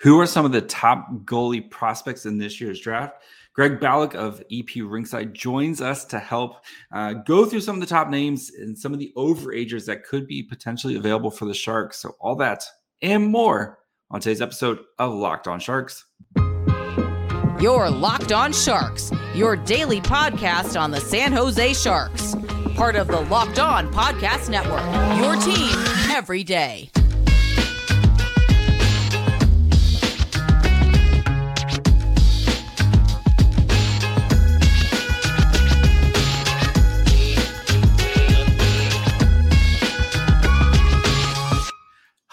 Who are some of the top goalie prospects in this year's draft? Greg Balloch of EP Rinkside joins us to help uh, go through some of the top names and some of the overagers that could be potentially available for the Sharks. So, all that and more on today's episode of Locked On Sharks. Your Locked On Sharks, your daily podcast on the San Jose Sharks, part of the Locked On Podcast Network. Your team every day.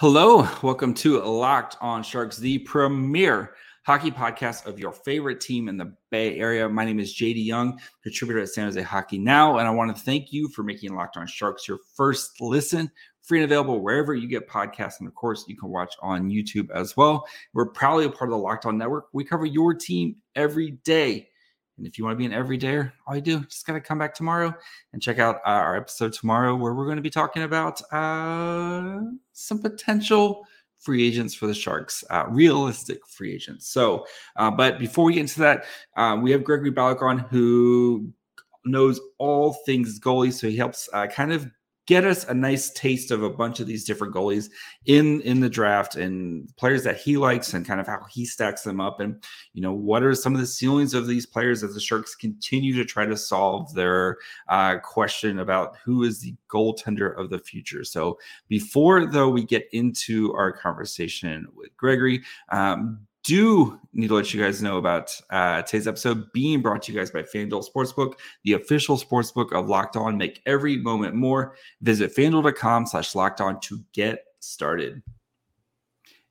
Hello, welcome to Locked On Sharks, the premier hockey podcast of your favorite team in the Bay Area. My name is JD Young, contributor at San Jose Hockey Now, and I want to thank you for making Locked On Sharks your first listen, free and available wherever you get podcasts. And of course, you can watch on YouTube as well. We're proudly a part of the Locked On Network. We cover your team every day. And if you want to be an everydayer, all you do just got to come back tomorrow and check out uh, our episode tomorrow, where we're going to be talking about uh, some potential free agents for the Sharks, uh, realistic free agents. So, uh, but before we get into that, uh, we have Gregory Balloch on, who knows all things goalie. So he helps uh, kind of get us a nice taste of a bunch of these different goalies in in the draft and players that he likes and kind of how he stacks them up. And you know what are some of the ceilings of these players as the sharks continue to try to solve their uh, question about who is the goaltender of the future? So before though we get into our conversation with gregory um, do need to let you guys know about uh, today's episode being brought to you guys by FanDuel Sportsbook, the official sportsbook of Locked On. Make every moment more. Visit fanduel.com slash locked on to get started.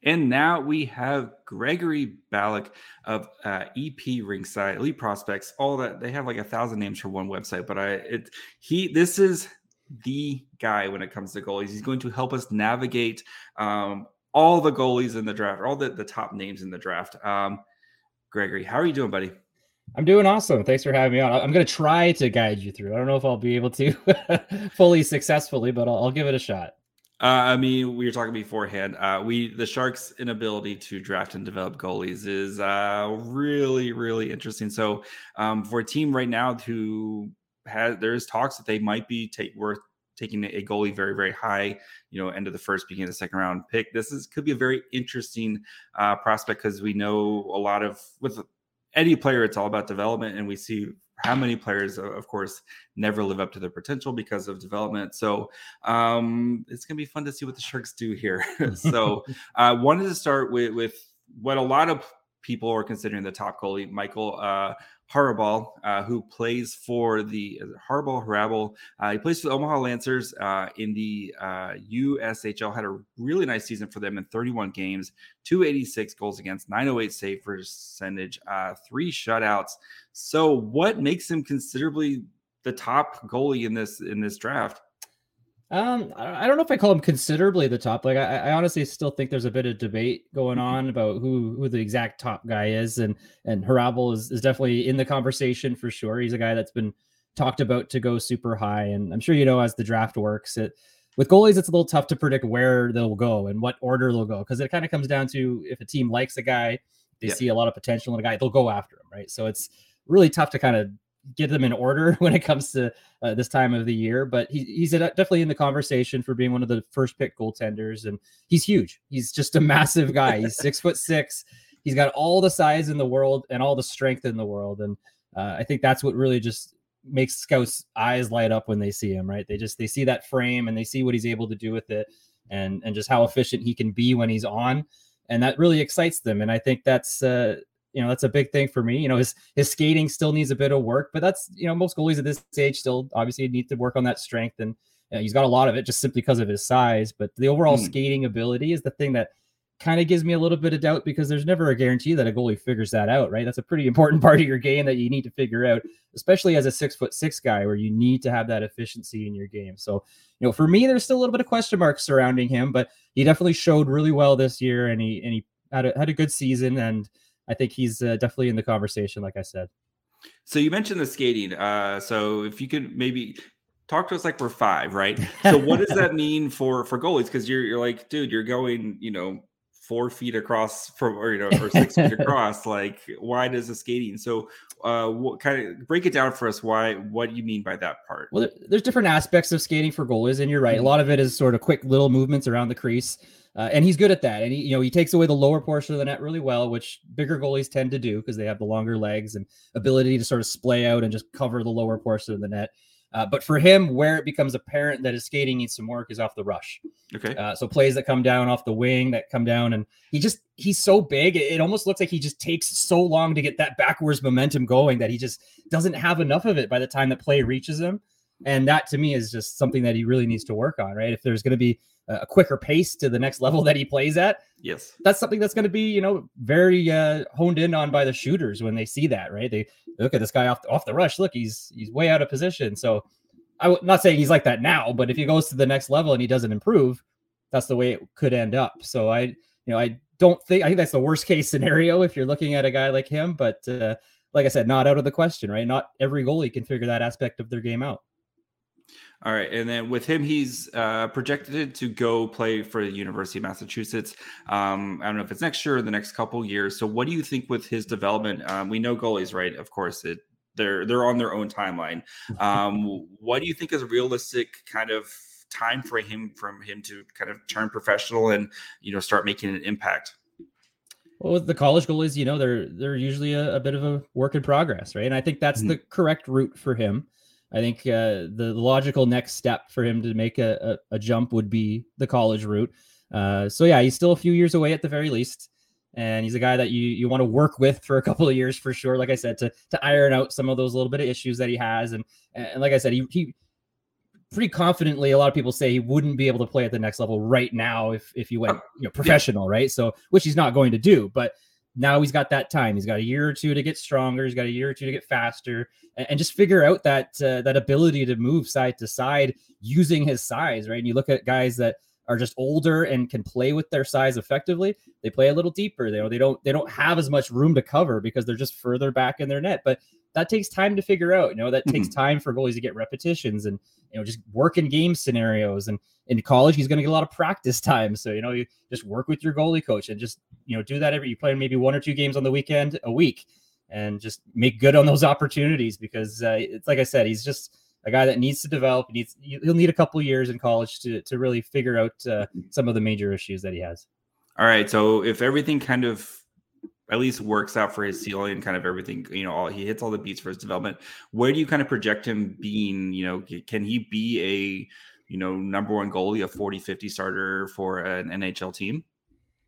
And now we have Gregory Balloch of uh, EP Rinkside, Elite Prospects, all that. They have like a thousand names for one website, but I it he this is the guy when it comes to goalies. He's going to help us navigate um, all the goalies in the draft, all the, the top names in the draft. Um, Gregory, how are you doing, buddy? I'm doing awesome. Thanks for having me on. I'm going to try to guide you through. I don't know if I'll be able to fully successfully, but I'll, I'll, give it a shot. Uh, I mean, we were talking beforehand. Uh, we the Sharks' inability to draft and develop goalies is uh, really, really interesting. So, um, for a team right now who has there's talks that they might be take worth taking a goalie very, very high, you know, end of the first, beginning of the second round pick. This is could be a very interesting uh, prospect because we know a lot of with any player, it's all about development, and we see how many players, of course, never live up to their potential because of development. So um, it's going to be fun to see what the Sharks do here. so I uh, wanted to start with with what a lot of people are considering the top goalie, Michael uh, Hrabal, uh, who plays for the Hrabal Hrabal. Uh, he plays for the Omaha Lancers uh, in the USHL. Uh, Had a really nice season for them in 31 games, 286 goals against, 908 save percentage, uh, three shutouts. So, what makes him considerably the top goalie in this in this draft? Um, I don't know if I call him considerably the top. Like, I, I, honestly still think there's a bit of debate going mm-hmm. on about who who the exact top guy is, and and Hrabal is, is definitely in the conversation for sure. He's a guy that's been talked about to go super high, and I'm sure you know as the draft works, it with goalies it's a little tough to predict where they'll go and what order they'll go because it kind of comes down to if a team likes a guy, they yeah. see a lot of potential in a guy, they'll go after him, right? So it's really tough to kind of get them in order when it comes to uh, this time of the year. But he, he's definitely in the conversation for being one of the first pick goaltenders, and he's huge. He's just a massive guy. He's six foot six. He's got all the size in the world and all the strength in the world, and uh, I think that's what really just makes scouts eyes light up when they see him. Right? They just they see that frame and they see what he's able to do with it, and and just how efficient he can be when he's on. And that really excites them, and I think that's uh, you know that's a big thing for me. You know, his his skating still needs a bit of work, but that's you know most goalies at this age still obviously need to work on that strength, and you know, he's got a lot of it just simply because of his size. But the overall mm. skating ability is the thing that kind of gives me a little bit of doubt because there's never a guarantee that a goalie figures that out, right? That's a pretty important part of your game that you need to figure out, especially as a six foot six guy where you need to have that efficiency in your game. So, you know, for me, there's still a little bit of question marks surrounding him, but he definitely showed really well this year and he and he had a, had a good season and I think he's uh, definitely in the conversation, like I said. So you mentioned the skating. Uh, so if you could maybe talk to us like we're five, right? So what does that mean for for goalies? Because you're you're like, dude, you're going, you know, four feet across from or you know or six feet across like wide as a skating so uh what kind of break it down for us why what do you mean by that part well there's different aspects of skating for goalies and you're right mm-hmm. a lot of it is sort of quick little movements around the crease uh, and he's good at that and he you know he takes away the lower portion of the net really well which bigger goalies tend to do because they have the longer legs and ability to sort of splay out and just cover the lower portion of the net uh, but for him, where it becomes apparent that his skating needs some work is off the rush. Okay. Uh, so plays that come down off the wing that come down, and he just he's so big. It, it, almost looks like he just takes so long to get that backwards momentum going that he just doesn't have enough of it by the time that play reaches him. And that to me is just something that he really needs to work on, right? If there's going to be a quicker pace to the next level that he plays at, yes, that's something that's going to be, you know, very uh, honed in on by the shooters when they see that, right? They look at this guy off the, off the rush. Look, he's he's way out of position. So I'm not saying he's like that now, but if he goes to the next level and he doesn't improve, that's the way it could end up. So I, you know, I don't think I think that's the worst case scenario if you're looking at a guy like him. But uh, like I said, not out of the question, right? Not every goalie can figure that aspect of their game out. All right, and then with him, he's uh, projected to go play for the University of Massachusetts. Um, I don't know if it's next year or the next couple years. So, what do you think with his development? Um, we know goalies, right? Of course, it they're they're on their own timeline. Um, what do you think is a realistic kind of time for him from him to kind of turn professional and you know start making an impact? Well, with the college goalies, you know, they're they're usually a, a bit of a work in progress, right? And I think that's mm-hmm. the correct route for him. I think uh, the logical next step for him to make a, a, a jump would be the college route. Uh, so yeah, he's still a few years away at the very least, and he's a guy that you you want to work with for a couple of years for sure. Like I said, to to iron out some of those little bit of issues that he has, and and like I said, he he pretty confidently. A lot of people say he wouldn't be able to play at the next level right now if if he went you know professional, right? So which he's not going to do, but now he's got that time. He's got a year or two to get stronger. He's got a year or two to get faster, and, and just figure out that uh, that ability to move side to side using his size, right? And you look at guys that are just older and can play with their size effectively. They play a little deeper. They they don't they don't have as much room to cover because they're just further back in their net. But that takes time to figure out. You know that takes mm-hmm. time for goalies to get repetitions and you know just work in game scenarios. And in college, he's going to get a lot of practice time. So you know you just work with your goalie coach and just you know do that every. You play maybe one or two games on the weekend a week and just make good on those opportunities because uh, it's like I said, he's just a guy that needs to develop. He needs he'll need a couple years in college to to really figure out uh, some of the major issues that he has. All right, so if everything kind of at least works out for his ceiling and kind of everything, you know, all he hits all the beats for his development. Where do you kind of project him being? You know, can he be a you know number one goalie, a 40 50 starter for an NHL team?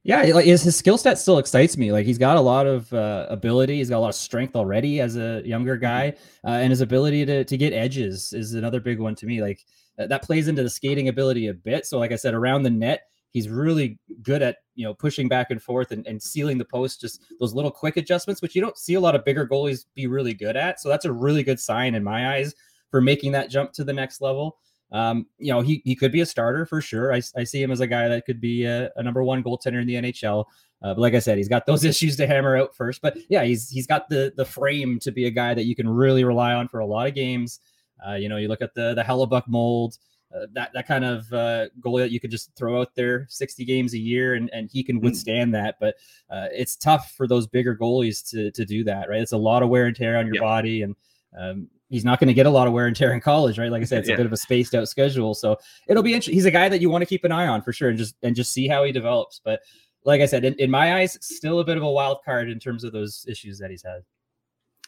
Yeah, like his, his skill set still excites me. Like he's got a lot of uh, ability. He's got a lot of strength already as a younger mm-hmm. guy, uh, and his ability to to get edges is another big one to me. Like that plays into the skating ability a bit. So, like I said, around the net, he's really good at you know pushing back and forth and, and sealing the post. Just those little quick adjustments, which you don't see a lot of bigger goalies be really good at. So that's a really good sign in my eyes for making that jump to the next level. Um, you know, he, he could be a starter for sure. I, I see him as a guy that could be a, a number one goaltender in the NHL. Uh, but like I said, he's got those issues to hammer out first. But yeah, he's he's got the the frame to be a guy that you can really rely on for a lot of games. Uh, you know, you look at the the Hellebuyck mold, uh, that that kind of uh, goalie that you could just throw out there 60 games a year and, and he can hmm. withstand mm. that. But uh, it's tough for those bigger goalies to to do that, right? It's a lot of wear and tear on your body, and um, he's not going to get a lot of wear and tear in college, right? Like I said, it's yeah. a bit of a spaced out schedule, so it'll be interesting. He's a guy that you want to keep an eye on for sure, and just and just see how he develops. But like I said, in, in my eyes, still a bit of a wild card in terms of those issues that he's had.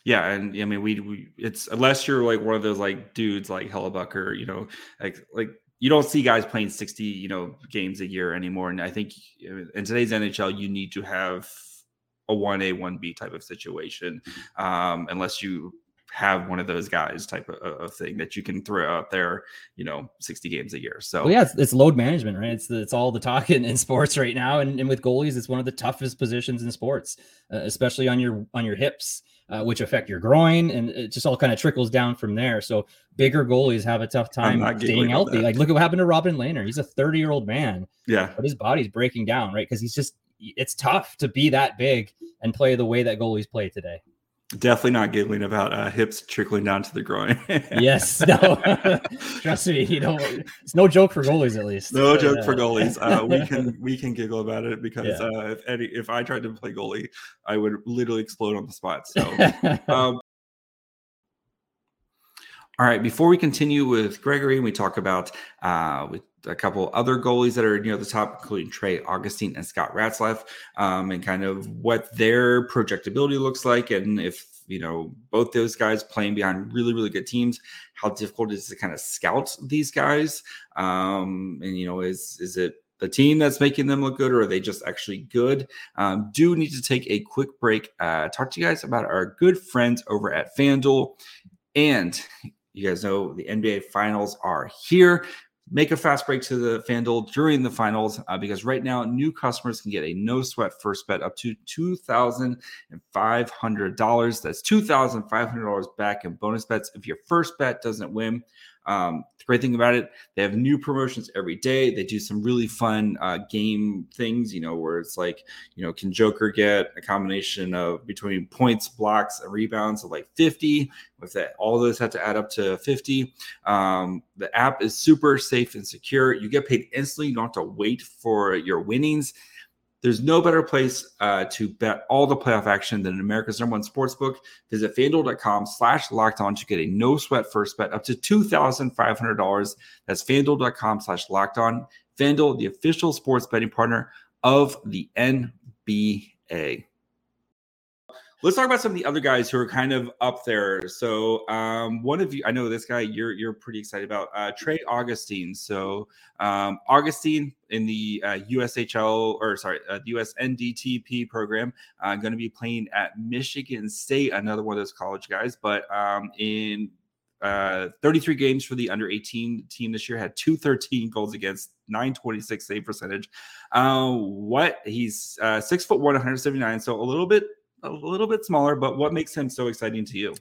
Yeah, and I mean, we, we it's unless you're like one of those like dudes like Hellebuyck or you know like like you don't see guys playing 60 you know games a year anymore and i think in today's nhl you need to have a 1a 1b type of situation um, unless you have one of those guys type of, of, thing that you can throw out there, you know, 60 games a year. So well, yeah, it's, it's, load management, right? It's it's all the talk in, in sports right now. And, and with goalies, it's one of the toughest positions in sports, uh, especially on your on your hips, uh, which affect your groin, and it just all kind of trickles down from there. So bigger goalies have a tough time staying healthy. Like look at what happened to Robin Lehner. He's a 30 year old man. Yeah, but his body's breaking down, right? Because he's just it's tough to be that big and play the way that goalies play today. Definitely not giggling about uh, hips trickling down to the groin. yes, no. Trust me, you know it's no joke for goalies at least. No joke for goalies. Uh, we can we can giggle about it because yeah. uh, if any if I tried to play goalie, I would literally explode on the spot. So, um, all right. Before we continue with Gregory, we talk about uh, with a couple other goalies that are near the top, including Trey Augustine and Scott Ratzlaff, um, and kind of what their projectability looks like, and if you know both those guys playing behind really really good teams, how difficult it is to kind of scout these guys, um, and you know is is it the team that's making them look good, or are they just actually good? Um, do need to take a quick break. Uh, talk to you guys about our good friends over at FanDuel. And you guys know the NBA finals are here make a fast break to the FanDuel during the finals uh, because right now new customers can get a no sweat first bet up to $2,500. That's $2,500 back in bonus bets if your first bet doesn't win. Um, the great thing about it, they have new promotions every day. They do some really fun uh, game things, you know, where it's like, you know, can Joker get a combination of between points, blocks, and rebounds of like 50? With that, all those have to add up to 50. Um, the app is super safe and secure. You get paid instantly. You don't have to wait for your winnings. There's no better place uh, to bet all the playoff action than America's number one sports book. Visit fanduel.com slash locked on to get a no sweat first bet up to $2,500. That's fanduel.com slash locked on. FanDuel, the official sports betting partner of the NBA let's talk about some of the other guys who are kind of up there. So um, one of you, I know this guy you're you're pretty excited about, uh, Trey Augustine. So um, Augustine in the uh, USHL or sorry, uh, the USNDTP program, uh, going to be playing at Michigan State, another one of those college guys, but um, in uh, 33 games for the under 18 team this year, had 213 goals against, 926 save percentage. Uh, what he's uh, six foot one, 179, so a little bit a little bit smaller, but what makes him so exciting to you?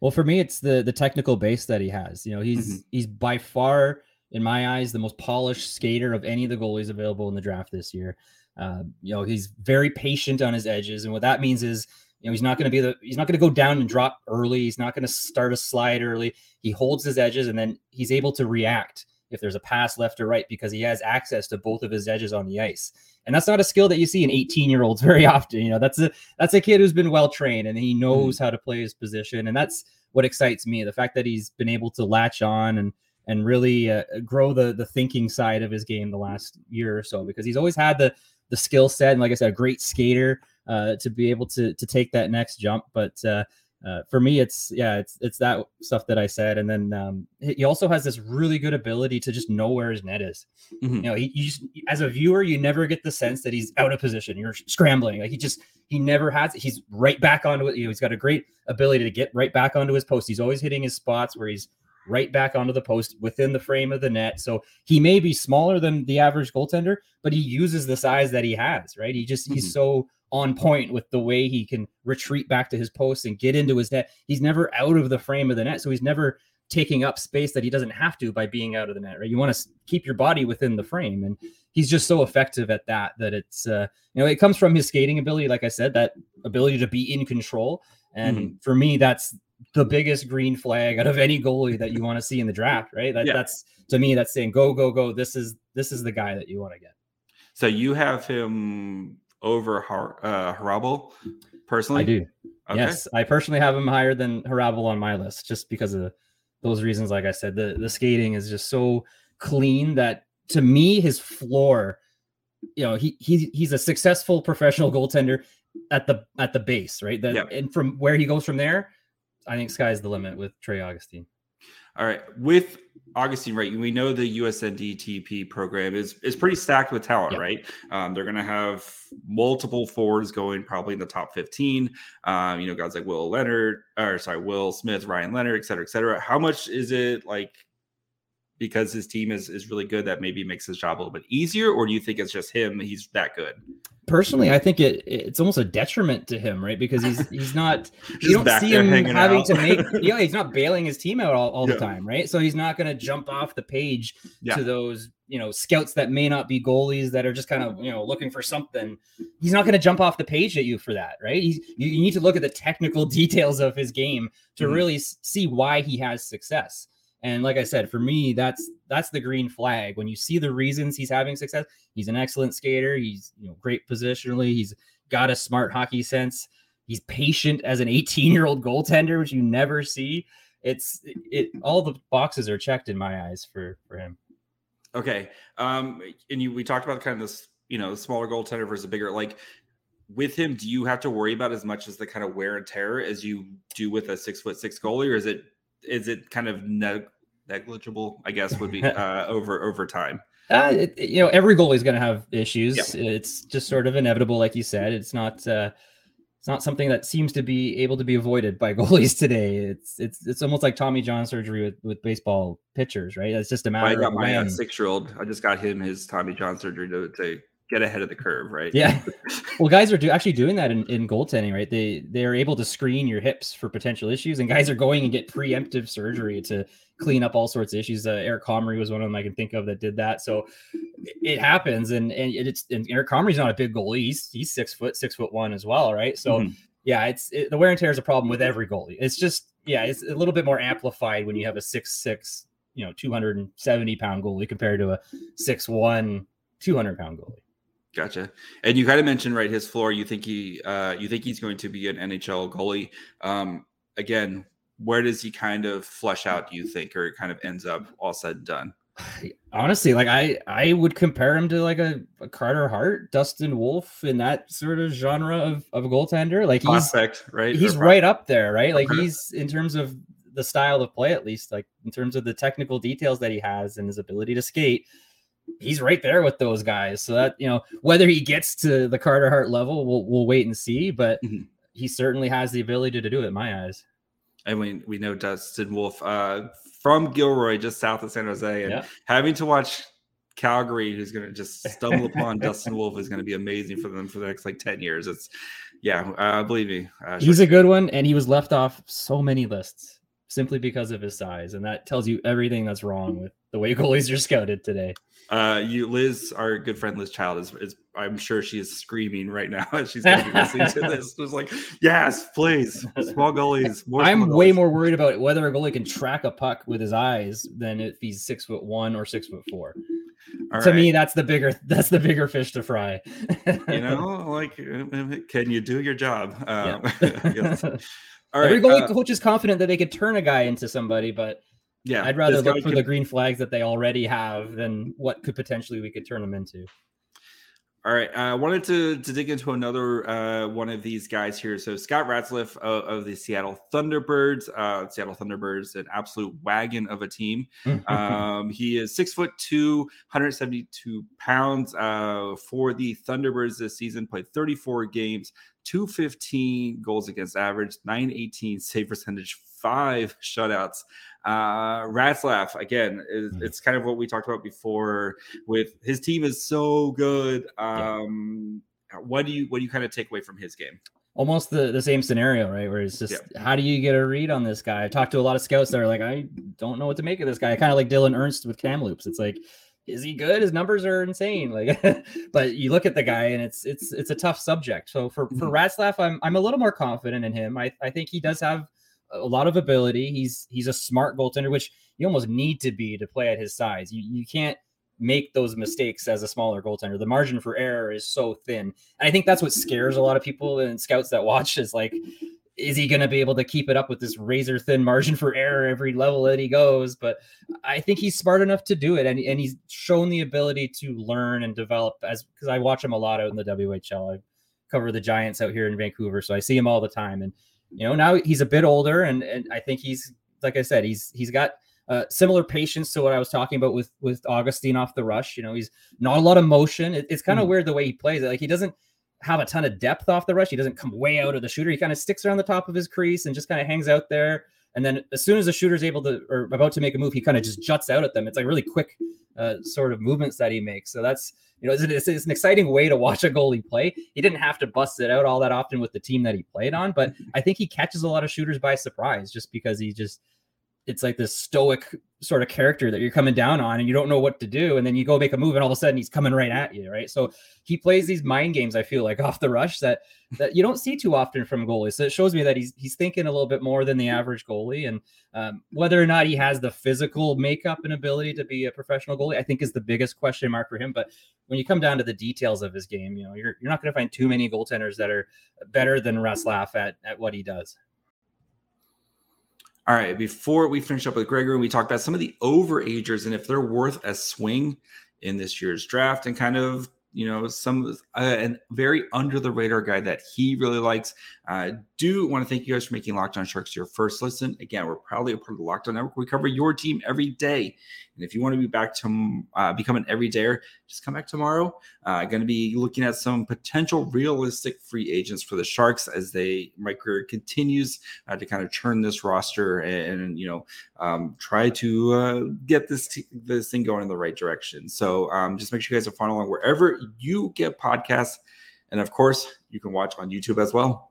Well, for me, it's the the technical base that he has. You know, he's mm-hmm. he's by far, in my eyes, the most polished skater of any of the goalies available in the draft this year. Uh, you know, he's very patient on his edges, and what that means is, you know, he's not going to be the he's not going to go down and drop early. He's not going to start a slide early. He holds his edges, and then he's able to react if there's a pass left or right because he has access to both of his edges on the ice. And that's not a skill that you see in 18 year olds very often. You know, that's a that's a kid who's been well trained and he knows mm. how to play his position. And that's what excites me. The fact that he's been able to latch on and and really uh, grow the the thinking side of his game the last year or so because he's always had the the skill set and like I said, a great skater uh, to be able to to take that next jump. But uh, uh, for me, it's yeah, it's it's that stuff that I said, and then um, he also has this really good ability to just know where his net is. Mm-hmm. You know, he you just as a viewer, you never get the sense that he's out of position. You're scrambling, like he just he never has. He's right back onto it. You know, he's got a great ability to get right back onto his post. He's always hitting his spots where he's right back onto the post within the frame of the net. So he may be smaller than the average goaltender, but he uses the size that he has. Right? He just mm-hmm. he's so on point with the way he can retreat back to his post and get into his net. He's never out of the frame of the net, so he's never taking up space that he doesn't have to by being out of the net. Right? You want to keep your body within the frame, and he's just so effective at that that it's uh, you know it comes from his skating ability, like I said, that ability to be in control. And mm-hmm. for me, that's the biggest green flag out of any goalie that you want to see in the draft. Right? That, yeah. That's to me, that's saying go go go. This is this is the guy that you want to get. So you have him over Har- uh, personally? I do. Okay. Yes, I personally have him higher than Hrabal on my list, just because of those reasons. Like I said, the the skating is just so clean that to me, his floor, you know, he he he's a successful professional goaltender at the at the base, right? That yep. and from where he goes from there, I think sky's the limit with Trey Augustine. All right, with Augustine, right? We know the USNDTP program is is pretty stacked with talent, yep. right? Um, they're going to have multiple forwards going probably in the top fifteen. Um, you know, guys like Will Leonard, or sorry, Will Smith, Ryan Leonard, et cetera, et cetera. How much is it like because his team is is really good that maybe makes his job a little bit easier, or do you think it's just him? He's that good. personally, I think it it's almost a detriment to him, right? Because he's he's not you don't see him having out. to make yeah, he's not bailing his team out all, all Yeah. the time, right? So he's not gonna jump off the page Yeah. to those you know scouts that may not be goalies that are just kind of you know looking for something. He's not gonna jump off the page at you for that, right? He's you, you need to look at the technical details of his game to Mhm. really see why he has success. And like I said, for me, that's that's the green flag. When you see the reasons he's having success, he's an excellent skater. He's you know great positionally. He's got a smart hockey sense. He's patient as an 18 year old goaltender, which you never see. It's it all the boxes are checked in my eyes for for him. Okay. Um, and you we talked about kind of this, you know, the smaller goaltender versus a bigger. Like with him, do you have to worry about as much as the kind of wear and tear as you do with a six foot six goalie, or is it is it kind of neg- negligible? I guess would be uh, over over time. Uh, it, you know, every goalie is going to have issues. It's just sort of inevitable, like you said. It's not. Uh, it's not something that seems to be able to be avoided by goalies today. It's it's it's almost like Tommy John surgery with, with baseball pitchers, right? It's just a matter I got my uh, six year old. I just got him his Tommy John surgery to, to get ahead of the curve, right? Yeah. Well, guys are do, actually doing that in, in goaltending, right? They they're able to screen your hips for potential issues, and guys are going and get preemptive surgery to clean up all sorts of issues. Uh, Eric Comrie was one of them I can think of that did that. So it, happens, and and it's and Eric Comrie's not a big goalie. He's he's six foot six foot one as well, right? So Mhm. yeah, it's it, the wear and tear is a problem with every goalie. It's just yeah, it's a little bit more amplified when you have a six six, you know, two hundred and seventy pound goalie compared to a six one, two hundred pound goalie. Gotcha. And you kind of mentioned right his floor. You think he uh you think he's going to be an NHL goalie. Um again, where does he kind of flesh out, do you think, or it kind of ends up all said and done? honestly like i i would compare him to like a, a carter hart dustin wolf in that sort of genre of, of goaltender like he's Prospect, right? he's Or right up there right like he's in terms of the style of play at least like in terms of the technical details that he has and his ability to skate he's right there with those guys so that you know whether he gets to the carter hart level we'll, we'll wait and see but Mhm. he certainly has the ability to do it in my eyes and we we know Dustin Wolf uh, from Gilroy, just south of San Jose, and Yeah. having to watch Calgary, who's going to just stumble upon Dustin Wolf, is going to be amazing for them for the next like ten years. It's yeah, uh, believe me, uh, He's a good one, and he was left off so many lists simply because of his size, and that tells you everything that's wrong with the way goalies are scouted today. Uh, you, Liz, our good friend Liz Child is, is I'm sure she is screaming right now as she's going to be listening to this. It's like, yes, please, small goalies. More I'm small way goalies." more worried about whether a goalie can track a puck with his eyes than if he's six foot one or six foot four. All to right. me, that's the bigger that's the bigger fish to fry. you know, like, uh, can you do your job? Um, Yeah. All Every goalie uh, coach is confident that they could turn a guy into somebody, but yeah, I'd rather look for can- the green flags that they already have than what could potentially we could turn them into. All right, I wanted to to dig into another uh, one of these guys here. So Scott Ratzlaff of, of the Seattle Thunderbirds. Uh, Seattle Thunderbirds, an absolute wagon of a team. Um, he is six foot two, 172 pounds. Uh, for the Thunderbirds this season, played 34 games, 215 goals against average, 918 save percentage, five shutouts. Uh, Ratzlaff again, is, Mhm. it's kind of what we talked about before. With his team is so good. Yeah. Um, what do you what do you kind of take away from his game? almost the, the same scenario, right? Where it's just how do you get a read on this guy? I talked to a lot of scouts that are like, I don't know what to make of this guy. Kind of like Dylan Ernst with Kamloops. It's like, is he good? His numbers are insane. Like, but you look at the guy and it's it's it's a tough subject. So for for Ratzlaff, I'm I'm a little more confident in him. I I think he does have a lot of ability. He's he's a smart goaltender, which you almost need to be to play at his size. You you can't make those mistakes as a smaller goaltender. The margin for error is so thin. And I think that's what scares a lot of people and scouts that watch is like, is he going to be able to keep it up with this razor thin margin for error every level that he goes? But I think he's smart enough to do it. And, and he's shown the ability to learn and develop as because I watch him a lot out in the WHL. I cover the Giants out here in Vancouver. So I see him all the time. And, you know, now he's a bit older and, and I think he's, like I said, he's, he's got, uh, similar patience to what I was talking about with with Augustine off the rush. You know, he's not a lot of motion. It, it's kind of Mhm. weird the way he plays it. Like he doesn't have a ton of depth off the rush. He doesn't come way out of the shooter. He kind of sticks around the top of his crease and just kind of hangs out there. And then as soon as the shooter's able to or about to make a move, he kind of just juts out at them. It's like really quick uh, sort of movements that he makes. So that's you know it's, it's, it's, an exciting way to watch a goalie play. He didn't have to bust it out all that often with the team that he played on, but I think he catches a lot of shooters by surprise just because he just it's like this stoic sort of character that you're coming down on and you don't know what to do and then you go make a move and all of a sudden he's coming right at you right? So he plays these mind games i feel like off the rush that that you don't see too often from goalies. So it shows me that he's he's thinking a little bit more than the average goalie and um, whether or not he has the physical makeup and ability to be a professional goalie i think is the biggest question mark for him. But when you come down to the details of his game you know you're, you're not going to find too many goaltenders that are better than Ratzlaff at at what he does all right, before we finish up with Gregory, we talk about some of the overagers and if they're worth a swing in this year's draft and kind of you know, some uh, and very under the radar guy that he really likes. Uh, do want to thank you guys for making Locked On Sharks your first listen. Again, we're proudly a part of the Locked On Network. We cover your team every day, and if you want to be back to uh, become an everydayer, just come back tomorrow. Uh, going to be looking at some potential realistic free agents for the Sharks as they Mike Grier continues uh, to kind of churn this roster and, and you know um, try to uh, get this t- this thing going in the right direction. So um, just make sure you guys are following wherever you get podcasts. And of course, you can watch on YouTube as well.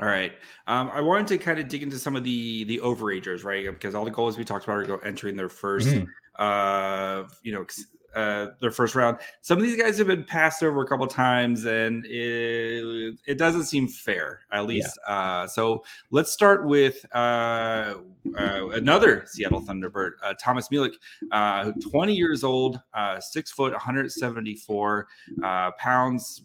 All right. Um, I wanted to kind of dig into some of the the overagers, right? Because all the goals we talked about are go entering their 1st mm-hmm. uh, you know, uh, their first round. Some of these guys have been passed over a couple times, and it, it doesn't seem fair, at least. Yeah. Uh, so let's start with uh, uh another Seattle Thunderbird, uh, Thomas Milic, uh, 20 years old, six foot, 174 pounds,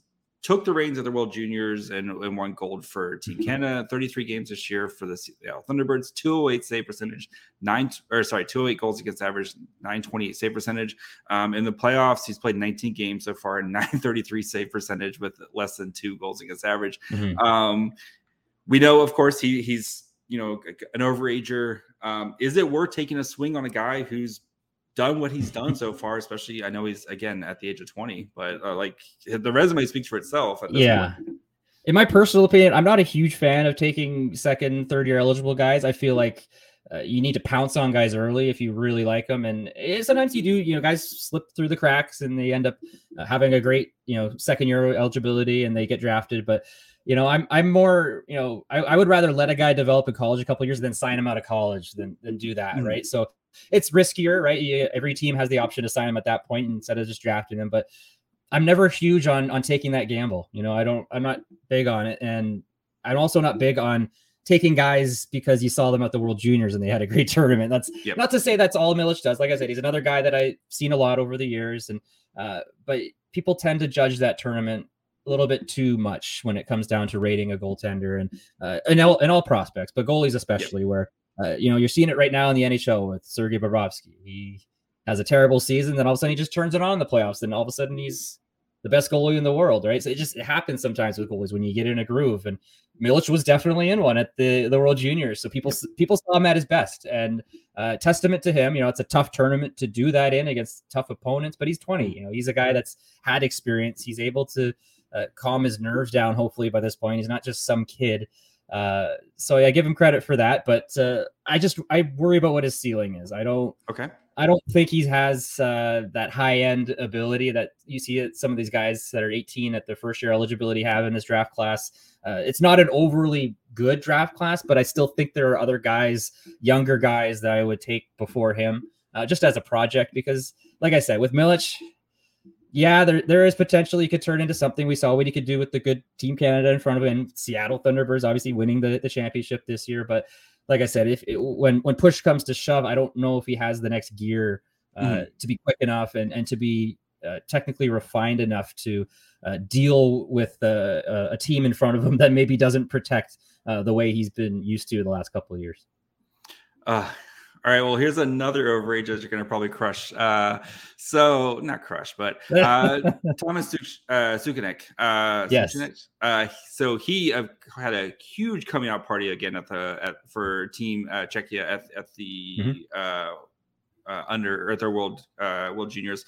took the reins of the World Juniors and, and won gold for Team. Canada. 33 games this year for the Seattle Thunderbirds, 208 save percentage, nine or sorry, 208 goals against average, 928 save percentage. Um, in the playoffs, he's played 19 games so far, 933 save percentage with less than two goals against average. Mm-hmm. Um, we know, of course, he he's you know an overager. Um, is it worth taking a swing on a guy who's done what he's done so far, especially I know he's again at the age of 20, but uh, like the resume speaks for itself. yeah. Point. In my personal opinion, I'm not a huge fan of taking second, third year eligible guys. I feel like uh, you need to pounce on guys early if you really like them. And it, sometimes you do, you know, guys slip through the cracks and they end up uh, having a great, you know, second year eligibility and they get drafted. But you know, I'm I'm more, you know, I, I would rather let a guy develop in college a couple years than sign him out of college than than do that, mm-hmm. right? So it's riskier, right? You, every team has the option to sign him at that point instead of just drafting him. But I'm never huge on on taking that gamble. You know, I don't. I'm not big on it, and I'm also not big on taking guys because you saw them at the World Juniors and they had a great tournament. That's yep. not to say that's all Milic does. Like I said, he's another guy that I've seen a lot over the years, and uh, but people tend to judge that tournament a little bit too much when it comes down to rating a goaltender and uh, and all, and all prospects, but goalies especially, yep. where uh, you know you're seeing it right now in the NHL with Sergei Bobrovsky. He has a terrible season, then all of a sudden he just turns it on in the playoffs, and all of a sudden he's the best goalie in the world, right? So it just it happens sometimes with goalies when you get in a groove, and Milic was definitely in one at the the World Juniors. So people people saw him at his best, and uh, testament to him. You know, it's a tough tournament to do that in against tough opponents, but he's 20. You know, he's a guy that's had experience. He's able to uh, calm his nerves down. Hopefully, by this point, he's not just some kid. Uh, so I give him credit for that, but uh, I just I worry about what his ceiling is. I don't. Okay. I don't think he has uh, that high end ability that you see at some of these guys that are 18 at their first year eligibility have in this draft class. Uh, it's not an overly good draft class, but I still think there are other guys, younger guys, that I would take before him, uh, just as a project. Because, like I said, with Milic, yeah, there there is potential he could turn into something. We saw what he could do with the good Team Canada in front of him. Seattle Thunderbirds obviously winning the, the championship this year, but like I said, if it, when when push comes to shove, I don't know if he has the next gear uh, mm-hmm. to be quick enough and and to be uh, technically refined enough to uh, deal with uh, a team in front of him that maybe doesn't protect uh, the way he's been used to in the last couple of years. Uh, all right. Well, here's another overage that you're going to probably crush. Uh, so not crush, but uh, Thomas uh, Suchanek. Uh, yes. Uh, so he uh, had a huge coming out party again at the at for Team uh, Czechia at, at the mm-hmm. uh, uh, under Earth World uh, World Juniors.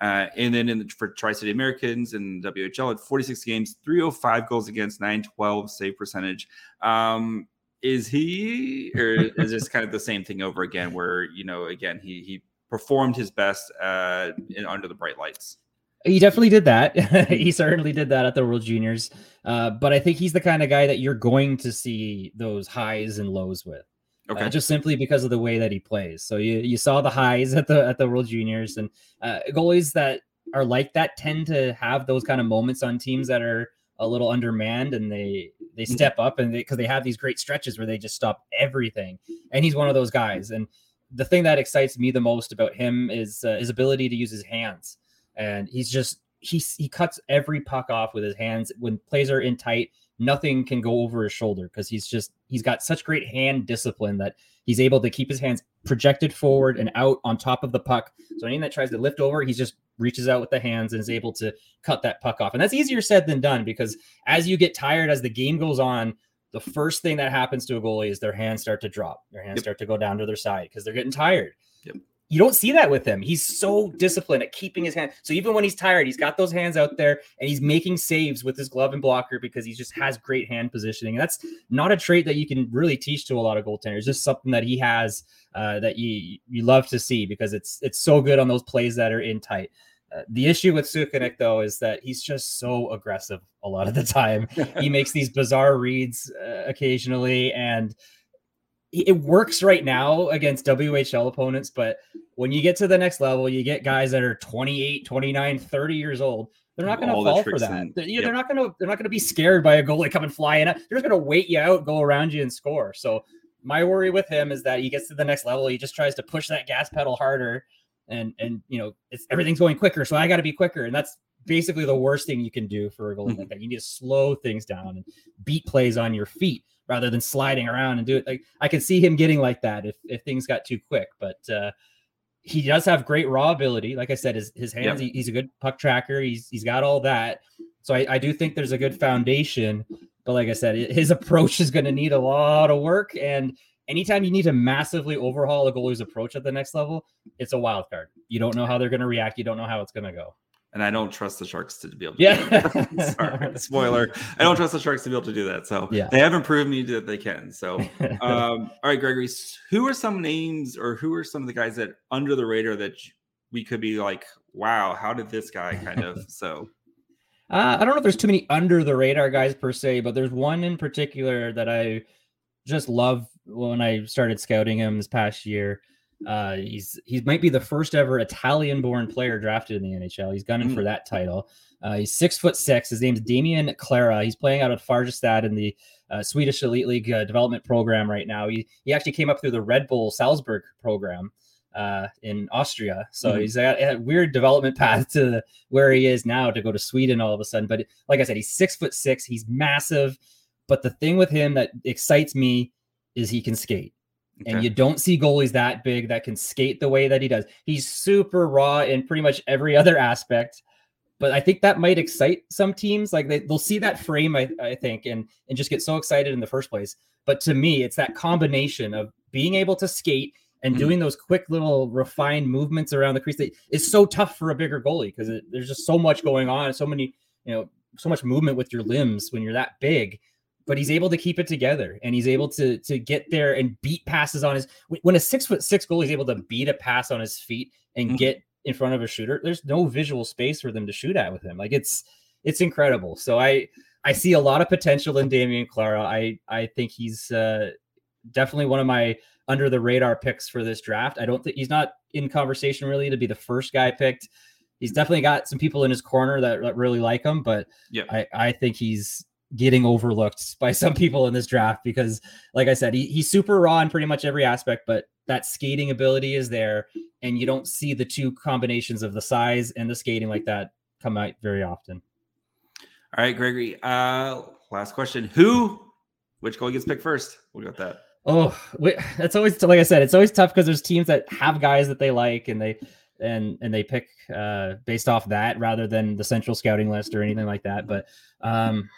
Uh, and then in the, for Tri City Americans and WHL at 46 games, 305 goals against, 912 save percentage. Um, is he, or is this kind of the same thing over again? Where you know, again, he he performed his best uh, in under the bright lights. He definitely did that. he certainly did that at the World Juniors. Uh, but I think he's the kind of guy that you're going to see those highs and lows with. Uh, okay. Uh, just simply because of the way that he plays. So you you saw the highs at the at the World Juniors and uh, goalies that are like that tend to have those kind of moments on teams that are a little undermanned and they they mm-hmm. step up and because they, they have these great stretches where they just stop everything. And he's one of those guys. And the thing that excites me the most about him is uh, his ability to use his hands. And he's just he he cuts every puck off with his hands when plays are in tight. Nothing can go over his shoulder because he's just he's got such great hand discipline that he's able to keep his hands projected forward and out on top of the puck. So anything that tries to lift over, he just reaches out with the hands and is able to cut that puck off. And that's easier said than done because as you get tired as the game goes on, the first thing that happens to a goalie is their hands start to drop. Their hands yep. start to go down to their side because they're getting tired. Yep. You don't see that with him. He's so disciplined at keeping his hand. So even when he's tired, he's got those hands out there and he's making saves with his glove and blocker because he just has great hand positioning. And that's not a trait that you can really teach to a lot of goaltenders. It's just something that he has uh, that you you love to see because it's it's so good on those plays that are in tight. Uh, the issue with Suchanek, though, is that he's just so aggressive a lot of the time. he makes these bizarre reads uh, occasionally, and it works right now against WHL opponents. But when you get to the next level, you get guys that are 28, 29, 30 years old. They're not going to fall for that. They're, yep. they're not going to. They're not going to be scared by a goalie coming flying. They're just going to wait you out, go around you, and score. So my worry with him is that he gets to the next level. He just tries to push that gas pedal harder and and you know it's everything's going quicker, so I got to be quicker, and that's basically the worst thing you can do for a goalie like mm-hmm. that. You need to slow things down and beat plays on your feet rather than sliding around and do it. Like I can see him getting like that if if things got too quick, but. uh he does have great raw ability. Like I said, his, his hands, he, he's a good puck tracker. He's he's got all that. So I, I do think there's a good foundation. But like I said, his approach is going to need a lot of work. And anytime you need to massively overhaul a goalie's approach at the next level, it's a wild card. You don't know how they're going to react. You don't know how it's going to go. And I don't trust the Sharks to be able to yeah. Sorry, spoiler. I don't trust the Sharks to be able to do that. So yeah. they haven't proven me that they can. So um, all right, Gregory, who are some names or who are some of the guys that under the radar that we could be like, wow, how did this guy kind of so uh, I don't know if there's too many under the radar guys per se, but there's one in particular that I just love when I started scouting him this past year. Uh, he's he might be the first ever Italian-born player drafted in the NHL. He's gunning mm. for that title. Uh, he's six foot six. His name's Damian Clara. He's playing out of Farjestad in the uh, Swedish Elite League uh, development program right now. He he actually came up through the Red Bull Salzburg program uh, in Austria. So mm-hmm. he's got a weird development path to where he is now to go to Sweden all of a sudden. But like I said, he's six foot six. He's massive. But the thing with him that excites me is he can skate. Okay. And you don't see goalies that big that can skate the way that he does. He's super raw in pretty much every other aspect. But I think that might excite some teams. Like they, they'll see that frame, I, I think, and and just get so excited in the first place. But to me, it's that combination of being able to skate and mm-hmm. doing those quick little refined movements around the crease that is so tough for a bigger goalie because there's just so much going on, so many, you know, so much movement with your limbs when you're that big but he's able to keep it together and he's able to to get there and beat passes on his when a six foot six goalie is able to beat a pass on his feet and mm-hmm. get in front of a shooter there's no visual space for them to shoot at with him. Like it's it's incredible. So i i see a lot of potential in damian clara. I i think he's uh definitely one of my under the radar picks for this draft. I don't think he's not in conversation really to be the first guy picked. He's definitely got some people in his corner that, that really like him but yeah. I i think he's getting overlooked by some people in this draft because, like I said, he, he's super raw in pretty much every aspect, but that skating ability is there, and you don't see the two combinations of the size and the skating like that come out very often. All right, Gregory. Uh, last question: Who, which goal gets picked first? We got that. Oh, that's always like I said. It's always tough because there's teams that have guys that they like, and they and and they pick uh, based off that rather than the central scouting list or anything like that. But um,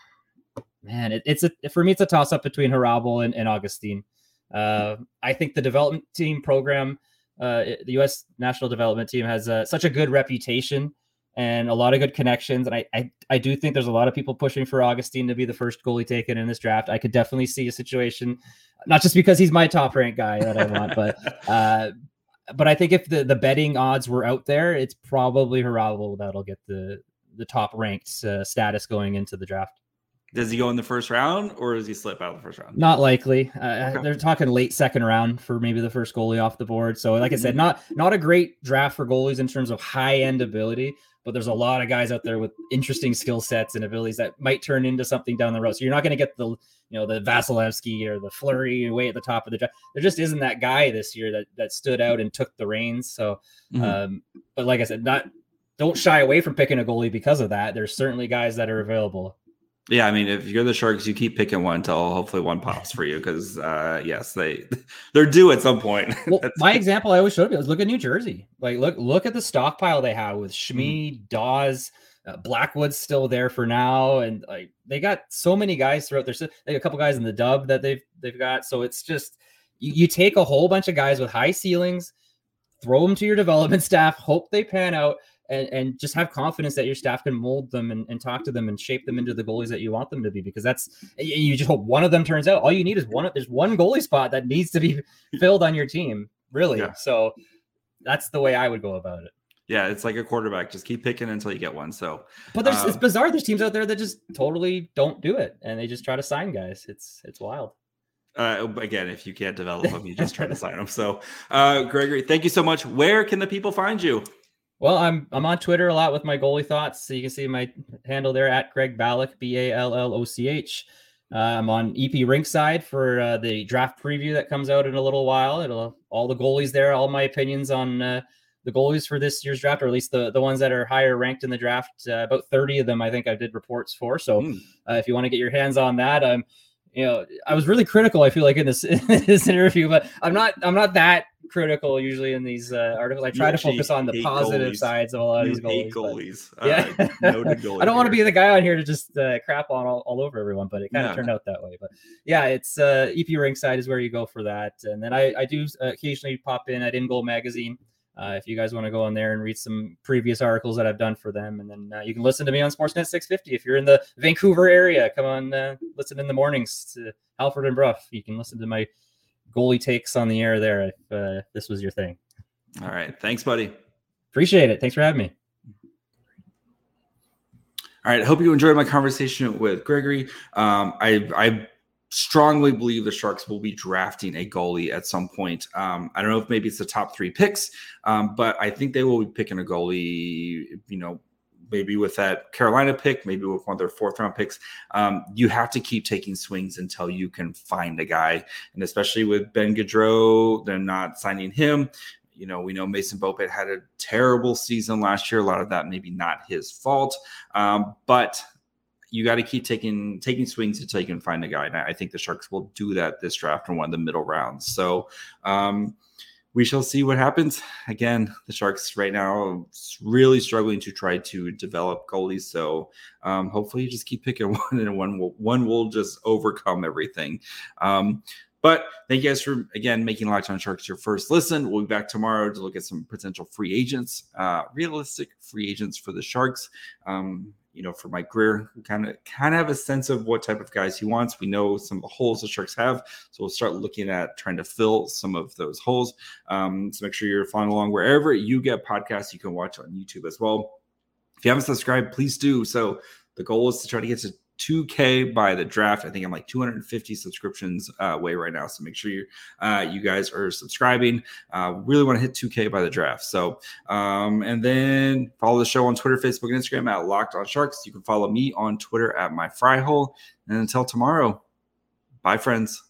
man, it, it's a for me, it's a toss up between Hrabal and, and Augustine. Uh, I think the development team program, uh, the U.S. national development team, has uh, such a good reputation and a lot of good connections. And I, I, I do think there's a lot of people pushing for Augustine to be the first goalie taken in this draft. I could definitely see a situation, not just because he's my top ranked guy that I want, but uh, but I think if the the betting odds were out there, it's probably Hrabal that'll get the the top ranked uh, status going into the draft. Does he go in the first round or does he slip out of the first round? Not likely. Uh, okay. They're talking late second round for maybe the first goalie off the board. So, like I said, mm-hmm. not not a great draft for goalies in terms of high end ability, but there's a lot of guys out there with interesting skill sets and abilities that might turn into something down the road. So you're not going to get the you know the Vasilevskiy or the Fleury way at the top of the draft. There just isn't that guy this year that that stood out and took the reins. So, mm-hmm. um, but like I said, not don't shy away from picking a goalie because of that. There's certainly guys that are available. Yeah, I mean, if you're the Sharks, you keep picking one until hopefully one pops for you because, uh, yes, they they're due at some point. well, my example I always showed you is look at New Jersey. Like, look look at the stockpile they have with Schmid, mm-hmm. Daws, uh, Blackwood's still there for now, and like they got so many guys throughout their. They a couple guys in the dub that they've they've got. So it's just you, you take a whole bunch of guys with high ceilings, throw them to your development staff, hope they pan out and, and just have confidence that your staff can mold them and, and talk to them and shape them into the goalies that you want them to be because that's you just hope one of them turns out all you need is one there's one goalie spot that needs to be filled on your team really yeah. so that's the way i would go about it yeah it's like a quarterback just keep picking until you get one so but there's um, it's bizarre there's teams out there that just totally don't do it and they just try to sign guys it's it's wild uh, again, if you can't develop them, you just try to sign them. So, uh, Gregory, thank you so much. Where can the people find you? Well, I'm I'm on Twitter a lot with my goalie thoughts. So you can see my handle there at Greg Balloch, B A L L O C H. Uh, I'm on EP Rinkside for uh, the draft preview that comes out in a little while. It'll all the goalies there, all my opinions on uh, the goalies for this year's draft, or at least the the ones that are higher ranked in the draft. Uh, about 30 of them, I think I did reports for. So mm. if you want to get your hands on that, I'm you know I was really critical. I feel like in this in this interview, but I'm not I'm not that critical usually in these uh, articles. I try to focus on the positive goalies. sides of a lot of these goalies. goalies. Yeah, uh, I don't want to be the guy on here to just uh, crap on all, all, over everyone, but it kind of turned out that way. But yeah, it's uh, EP Rinkside is where you go for that, and then I, I do occasionally pop in at In Goal Magazine. Uh, if you guys want to go on there and read some previous articles that I've done for them, and then uh, you can listen to me on Sportsnet 650 if you're in the Vancouver area. Come on, uh, listen in the mornings to Halford and Brough. You can listen to my goalie takes on the air there if uh, this was your thing. All right. Thanks, buddy. Appreciate it. Thanks for having me. All right. I hope you enjoyed my conversation with Gregory. Um, I, I strongly believe the Sharks will be drafting a goalie at some point. Um, I don't know if maybe it's the top three picks, um, but I think they will be picking a goalie, you know, maybe with that Carolina pick, maybe with one of their fourth round picks, um, you have to keep taking swings until you can find a guy. And especially with Ben Gaudreau, they're not signing him. You know, we know Mason Beaupit had a terrible season last year. A lot of that maybe not his fault, um, but you got to keep taking taking swings until you can find a guy. And I think the Sharks will do that this draft in one of the middle rounds. So. Um, we shall see what happens. Again, the Sharks right now really struggling to try to develop goalies. So um, hopefully, you just keep picking one, and one will one will just overcome everything. Um, but thank you guys for again making Locked On Sharks your first listen. We'll be back tomorrow to look at some potential free agents, uh, realistic free agents for the Sharks. Um, you know, for Mike Grier, kind of kind of have a sense of what type of guys he wants. We know some of the holes the Sharks have, so we'll start looking at trying to fill some of those holes. Um, so make sure you're following along wherever you get podcasts. You can watch on YouTube as well. If you haven't subscribed, please do. So the goal is to try to get to 2K by the draft. I think I'm like 250 subscriptions uh, away right now. So make sure you uh, you guys are subscribing. Uh, really want to hit 2K by the draft. So um, and then follow the show on Twitter, Facebook, and Instagram at Locked On Sharks. You can follow me on Twitter at My Fry Hole. And until tomorrow, bye, friends.